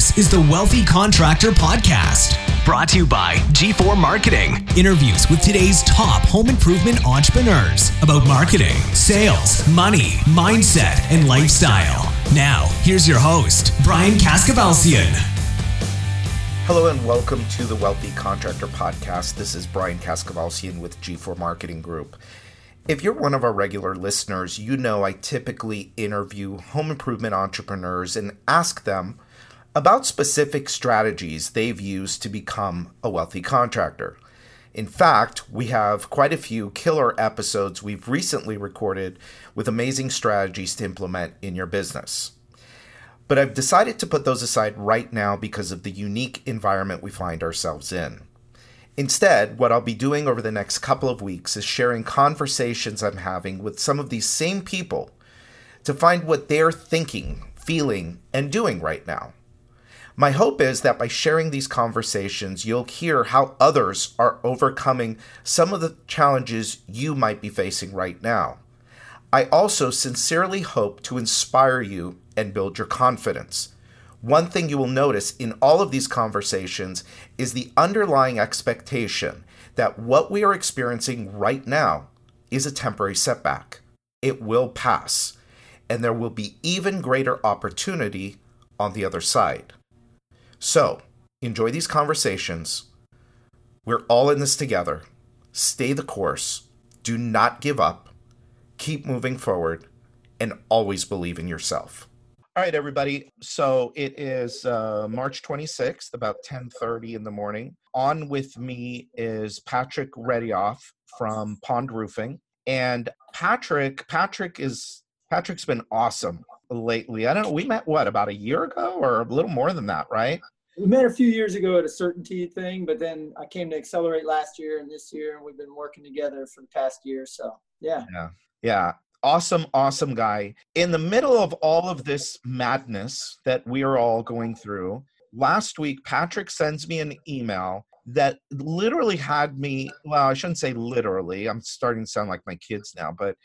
This is the Wealthy Contractor Podcast, brought to you by G4 Marketing. Interviews with today's top home improvement entrepreneurs about marketing, sales, money, mindset, and lifestyle. Now, here's your host, Brian Kaskavalciyan. Hello and welcome to the Wealthy Contractor Podcast. This is Brian Kaskavalciyan with G4 Marketing Group. If you're one of our regular listeners, you know I typically interview home improvement entrepreneurs and ask them about specific strategies they've used to become a wealthy contractor. In fact, we have quite a few killer episodes we've recently recorded with amazing strategies to implement in your business. But I've decided to put those aside right now because of the unique environment we find ourselves in. Instead, what I'll be doing over the next couple of weeks is sharing conversations I'm having with some of these same people to find what they're thinking, feeling, and doing right now. My hope is that by sharing these conversations, you'll hear how others are overcoming some of the challenges you might be facing right now. I also sincerely hope to inspire you and build your confidence one thing you will notice in all of these conversations is the underlying expectation that what we are experiencing right now is a temporary setback. It will pass, and there will be even greater opportunity on the other side. So, enjoy these conversations. We're all in this together. Stay the course. Do not give up. Keep moving forward and always believe in yourself. All right, everybody. So it is uh, March 26th, about 10:30 in the morning. On with me is Patrick Readyhough from Pond Roofing, and Patrick. Patrick is Patrick's been awesome lately. I don't know. We met what about a year ago, or a little more than that, right? We met a few years ago at a certainty thing, but then I came to Accelerate last year and this year, and we've been working together for the past year. So yeah. Yeah. Yeah awesome, awesome guy. In the middle of all of this madness that we are all going through, last week, Patrick sends me an email that literally had me, well, I shouldn't say literally, I'm starting to sound like my kids now, but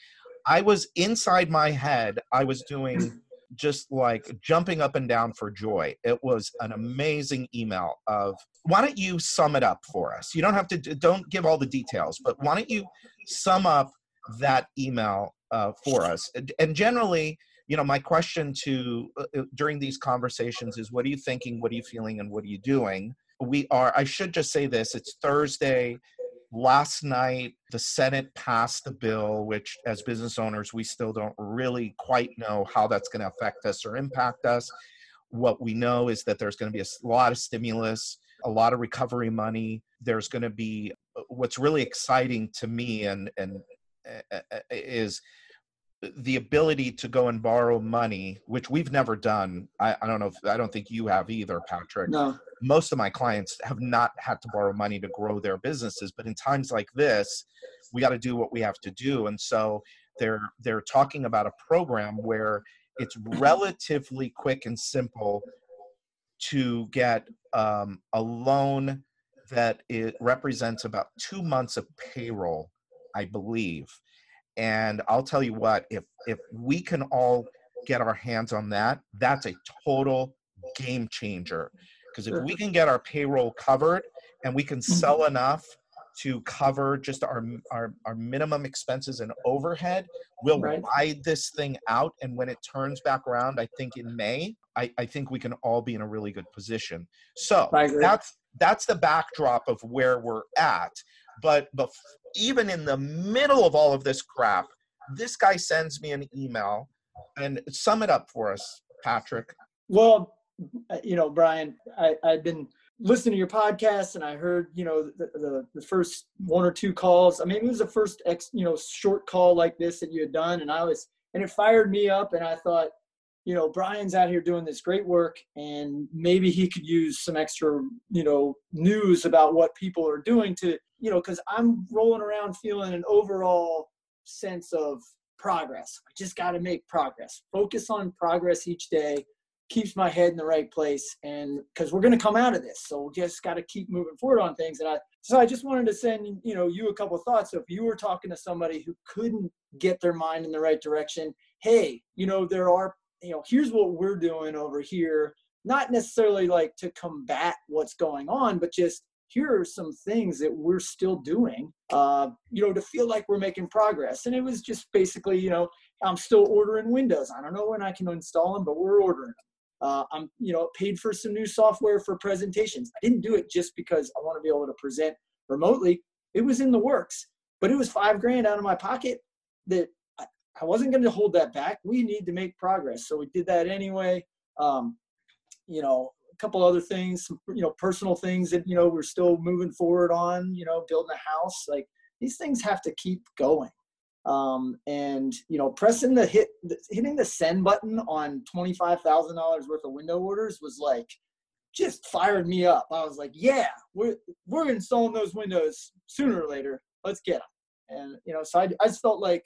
I was inside my head, I was doing just like jumping up and down for joy. It was an amazing email of why don't you sum it up for us? You don't have to don't give all the details, but why don't you sum up that email uh, for us. And generally, you know, my question to uh, uh, during these conversations is, what are you thinking? What are you feeling? And what are you doing? We are. I should just say this. It's Thursday. Last night, the Senate passed a bill, which, as business owners, we still don't really quite know how that's going to affect us or impact us. What we know is that there's going to be a lot of stimulus, a lot of recovery money. There's going to be uh, what's really exciting to me and and uh, uh, uh, is the ability to go and borrow money, which we've never done. I, I, don't know if I don't think you have either, Patrick. No. Most of my clients have not had to borrow money to grow their businesses, but in times like this, we got to do what we have to do. And so they're they're talking about a program where it's relatively quick and simple to get um, a loan that it represents about two months of payroll I believe. And I'll tell you what, if if we can all get our hands on that, that's a total game changer. Because if we can get our payroll covered and we can mm-hmm. sell enough to cover just our our, our minimum expenses and overhead, we'll right. ride this thing out. And when it turns back around, I think in May, I, I think we can all be in a really good position. So that's that's the backdrop of where we're at. But but even in the middle of all of this crap, this guy sends me an email and sum it up for us, Patrick. Well, uh, you know, Brian, I, I've been listening to your podcast and I heard, you know, the, the, the, first one or two calls. I mean, it was the first ex, you know, short call like this that you had done. And I was, and it fired me up. And I thought, you know, Brian's out here doing this great work and maybe he could use some extra, you know, news about what people are doing to, you know, because I'm rolling around feeling an overall sense of progress. I just got to make progress. Focus on progress each day keeps my head in the right place and because we're going to come out of this so we just got to keep moving forward on things and i so i just wanted to send you know you a couple thoughts so if you were talking to somebody who couldn't get their mind in the right direction hey you know there are you know here's what we're doing over here not necessarily like to combat what's going on, but just here are some things that we're still doing, uh, you know, to feel like we're making progress. And it was just basically, you know, I'm still ordering windows. I don't know when I can install them, but we're ordering them. Uh, I'm, you know, paid for some new software for presentations. I didn't do it just because I want to be able to present remotely. It was in the works, but it was five grand out of my pocket that I, wasn't going to hold that back. We need to make progress. So we did that anyway. Um, you know, a couple other things, some, you know, personal things that, you know, we're still moving forward on, you know, building a house. Like these things have to keep going. Um, and, you know, pressing the hit, hitting the send button on $25,000 worth of window orders was like, just fired me up. I was like, yeah, we're, we're installing those windows sooner or later. Let's get them. And, you know, so I, I just felt like,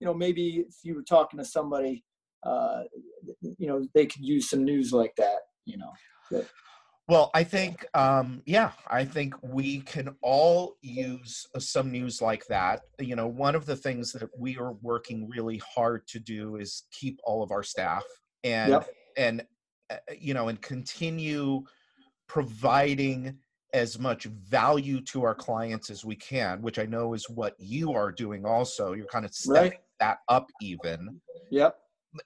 you know, maybe if you were talking to somebody, uh, you know, they could use some news like that, you know. Well, I think, um, yeah, I think we can all use uh, some news like that. You know, one of the things that we are working really hard to do is keep all of our staff and yep. and uh, you know and continue providing as much value to our clients as we can, which I know is what you are doing. Also, you're kind of stepping right. That up even. Yep.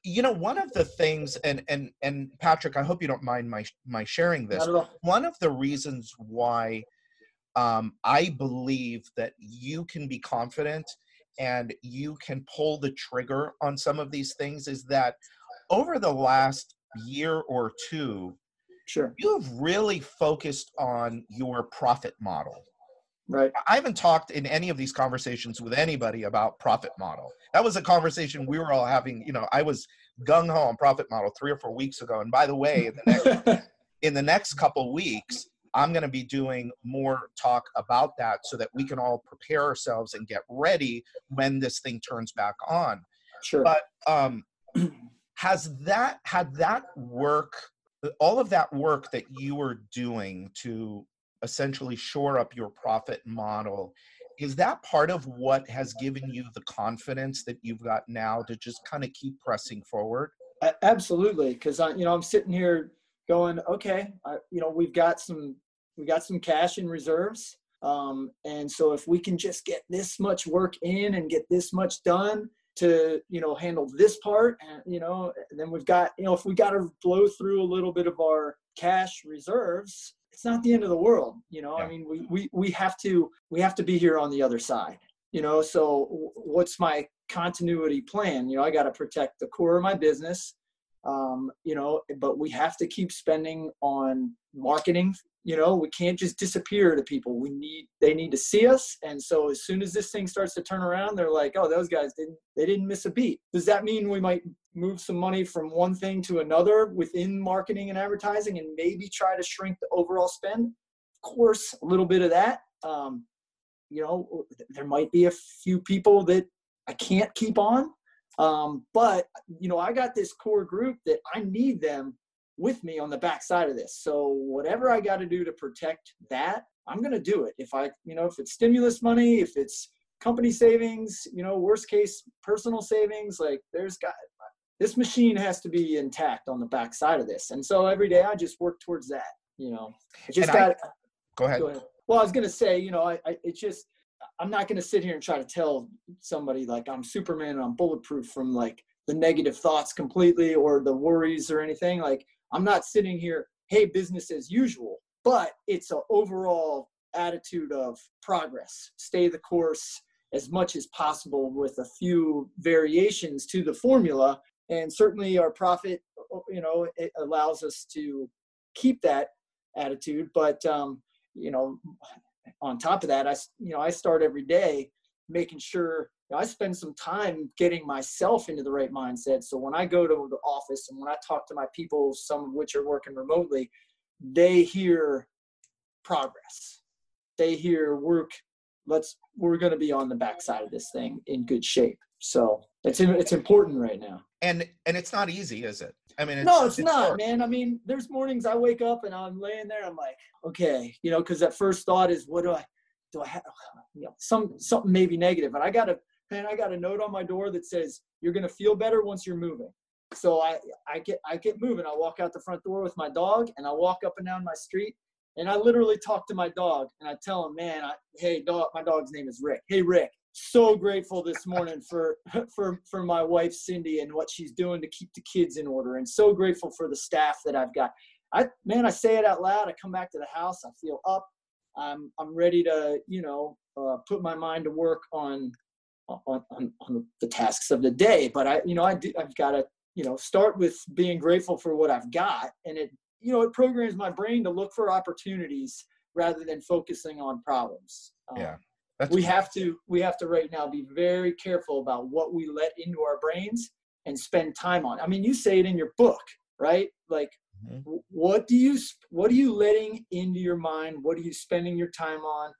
You know one of the things and and and patrick i hope you don't mind my my sharing this. One of the reasons why um, i believe that you can be confident and you can pull the trigger on some of these things is that over the last year or two sure. you've really focused on your profit model Right. I haven't talked in any of these conversations with anybody about profit model. That was a conversation we were all having. You know, I was gung ho on profit model three or four weeks ago. And by the way, in the next in the next couple weeks, I'm going to be doing more talk about that so that we can all prepare ourselves and get ready when this thing turns back on. Sure. But um, has that had that work, all of that work that you were doing to essentially shore up your profit model. Is that part of what has given you the confidence that you've got now to just kind of keep pressing forward? Absolutely because i you know i'm sitting here going okay I, you know we've got some we got some cash in reserves um, and so if we can just get this much work in and get this much done to you know handle this part and you know then we've got you know if we got to blow through a little bit of our cash reserves it's not the end of the world you know? Yeah. i mean we, we we have to we have to be here on the other side you know? So what's my continuity plan? You know i got to protect the core of my business um, you know but we have to keep spending on marketing you know we can't just disappear to people. We need they need to see us. And so as soon as this thing starts to turn around they're like oh those guys didn't they didn't miss a beat. Does that mean we might move some money from one thing to another within marketing and advertising and maybe try to shrink the overall spend? Of course a little bit of that. Um, you know there might be a few people that i can't keep on. Um, but you know i got this core group that i need them with me on the backside of this so whatever i got to do to protect that i'm going to do it if i you know if it's stimulus money if it's company savings you know worst case personal savings like there's got this machine has to be intact on the backside of this. And so every day I just work towards that, you know, I just got, go, ahead. go ahead. Well, I was going to say, you know, I, I it's just, I'm not going to sit here and try to tell somebody like I'm Superman and I'm bulletproof from like the negative thoughts completely or the worries or anything. Like I'm not sitting here, hey, business as usual, but it's an overall attitude of progress. Stay the course as much as possible with a few variations to the formula and certainly our profit you know it allows us to keep that attitude but um, you know on top of that i you know i start every day making sure you know, i spend some time getting myself into the right mindset. So when i go to the office and when i talk to my people some of which are working remotely they hear progress. They hear work let's we're going to be on the backside of this thing in good shape. So it's it's important right now. And and it's not easy is it? I mean it's, no it's, it's not hard. man. I mean there's mornings i wake up and i'm laying there i'm like okay you know because that first thought is what do i do i have you know some something maybe negative. And i got a man i got a note on my door that says you're to feel better once you're moving so I, I get I get moving. I walk out the front door with my dog and I walk up and down my street and I literally talk to my dog and I tell him, man, I, hey dog, my dog's name is Rick. Hey Rick, so grateful this morning for for for my wife Cindy and what she's doing to keep the kids in order and so grateful for the staff that I've got. I man, I say it out loud. I come back to the house, I feel up. I'm I'm ready to, you know, uh, put my mind to work on on, on, on the tasks of the day. But I, you know, I do, I've got to you know start with being grateful for what i've got and it you know it programs my brain to look for opportunities rather than focusing on problems yeah um, we cool. have to we have to right now be very careful about what we let into our brains and spend time on i mean you say it in your book right like mm-hmm. what do you what are you letting into your mind what are you spending your time on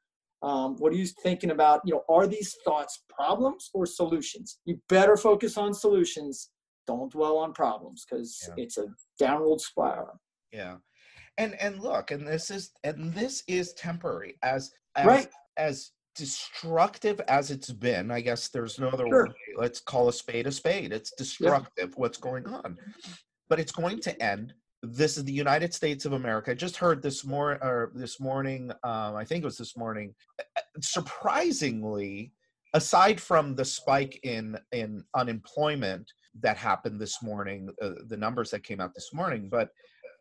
um, what are you thinking about you know are these thoughts problems or solutions you better focus on solutions don't dwell on problems because yeah. it's a downward spiral yeah and and look and this is and this is temporary as as right. as destructive as it's been i guess there's no other sure. word let's call a spade a spade it's destructive yeah. what's going on but it's going to end this is the united states of america i just heard this more or this morning um, i think it was this morning surprisingly aside from the spike in in unemployment that happened this morning, uh, the numbers that came out this morning. But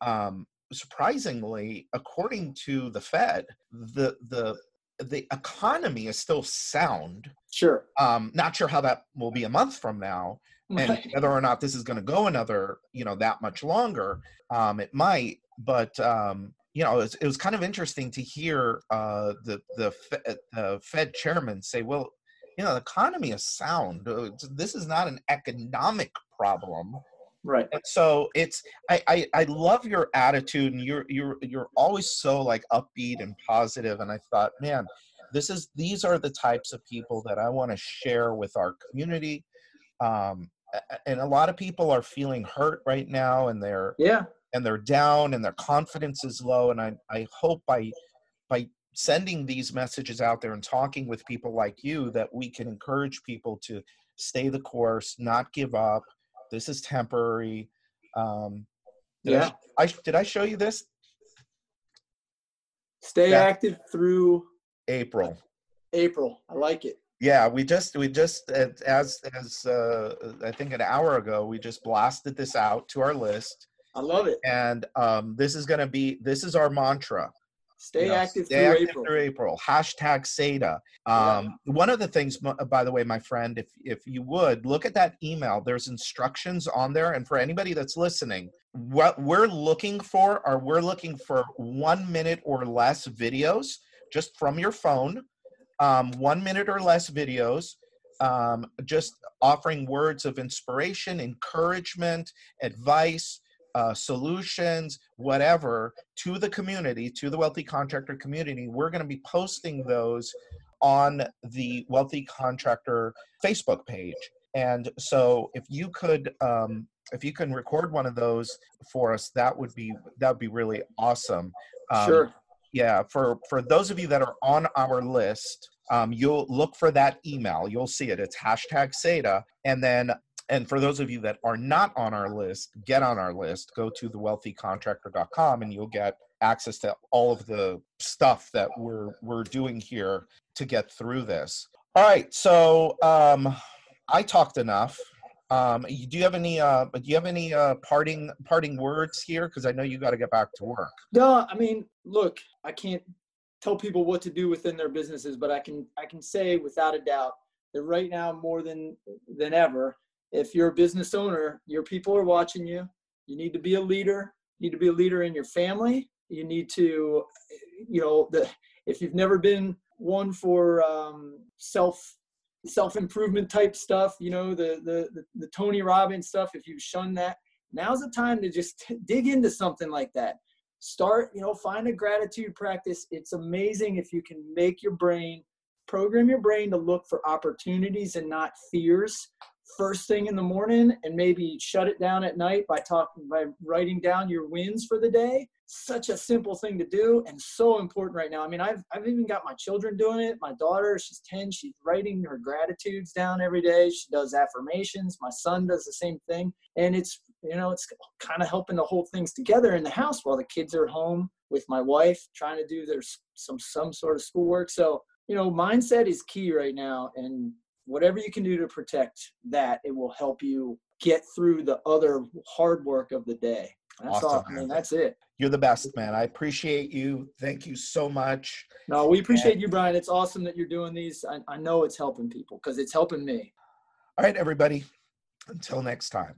um, surprisingly, according to the Fed, the the the economy is still sound. Sure. Um, not sure how that will be a month from now, and right. whether or not this is going to go another, you know, that much longer. Um, it might, but um, you know, it was, it was, kind of interesting to hear uh, the the Fed, uh, Fed chairman say, "Well, you know the economy is sound uh, this is not an economic problem right and so it's I, I i love your attitude and you're you're you're always so like upbeat and positive and i thought man this is these are the types of people that i want to share with our community um and a lot of people are feeling hurt right now and they're yeah and they're down and their confidence is low and i i hope by by sending these messages out there and talking with people like you that we can encourage people to stay the course, not give up. This is temporary. Um, did yeah. I, I, did I show you this? Stay active through April. April. I like it. Yeah, we just we just as as uh, I think an hour ago we just blasted this out to our list. I love it. And um, this is going to be this is our mantra. Stay you know, active stay through active April. through April. Hashtag SADA. Um, yeah. One of the things, by the way, my friend, if if you would look at that email, there's instructions on there, and for anybody that's listening, what we're looking for are we're looking for one minute or less videos just from your phone, um, one minute or less videos. Um, just offering words of inspiration, encouragement, advice, uh, solutions, whatever, to the community, to the wealthy contractor community. We're going to be posting those on the wealthy contractor Facebook page. And so, if you could, um, if you can record one of those for us, that would be that would be really awesome. Um, sure. Yeah. For for those of you that are on our list, um, you'll look for that email. You'll see it. It's hashtag SADA. And then and for those of you that are not on our list, get on our list. Go to thewealthycontractor.com and you'll get access to all of the stuff that we're we're doing here to get through this. All right, so um, I talked enough. Um, you, do you have any uh, do you have any uh, parting parting words here? Because I know you got to get back to work. No, I mean, look, I can't tell people what to do within their businesses, but I can I can say without a doubt that right now more than than ever, if you're a business owner, your people are watching you. You need to be a leader. You need to be a leader in your family. You need to, you know, the if you've never been one for um, self self improvement type stuff, you know, the, the the the Tony Robbins stuff. If you shun that, now's the time to just dig into something like that. Start, you know, find a gratitude practice. It's amazing if you can make your brain program your brain to look for opportunities and not fears first thing in the morning and maybe shut it down at night by talking by writing down your wins for the day. Such a simple thing to do and so important right now. I mean i've, I've even got my children doing it. My daughter she's 10 she's writing her gratitudes down every day. She does affirmations. My son does the same thing. And it's you know it's kind of helping to hold things together in the house while the kids are home with my wife trying to do their some some sort of schoolwork. So you know mindset is key right now and whatever you can do to protect that, it will help you get through the other hard work of the day. That's awesome, all. I mean, that's it. You're the best, man. I appreciate you. Thank you so much. No, we appreciate and, you, Brian. It's awesome that you're doing these. I, I know it's helping people because it's helping me. All right, everybody. Until next time.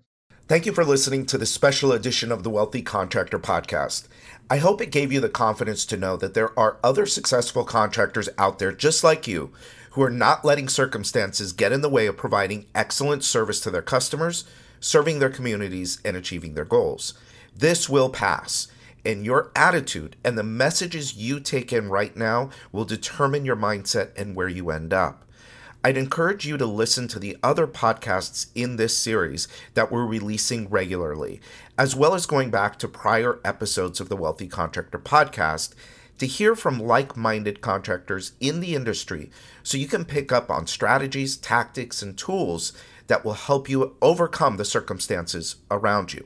Thank you for listening to this special edition of the Wealthy Contractor Podcast. I hope it gave you the confidence to know that there are other successful contractors out there just like you who are not letting circumstances get in the way of providing excellent service to their customers, serving their communities, and achieving their goals. This will pass, and your attitude and the messages you take in right now will determine your mindset and where you end up. I'd encourage you to listen to the other podcasts in this series that we're releasing regularly, as well as going back to prior episodes of the Wealthy Contractor podcast to hear from like minded contractors in the industry so you can pick up on strategies, tactics, and tools that will help you overcome the circumstances around you.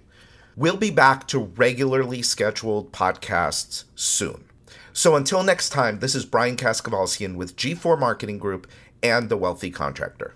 We'll be back to regularly scheduled podcasts soon. So until next time, this is Brian Kaskavalciyan with G4 Marketing Group and The Wealthy Contractor.